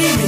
baby.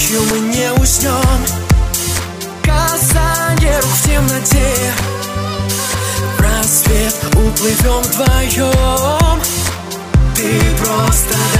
Ночью мы не уснем Касание рук в темноте. В рассвет уплывем вдвоем Ты просто дай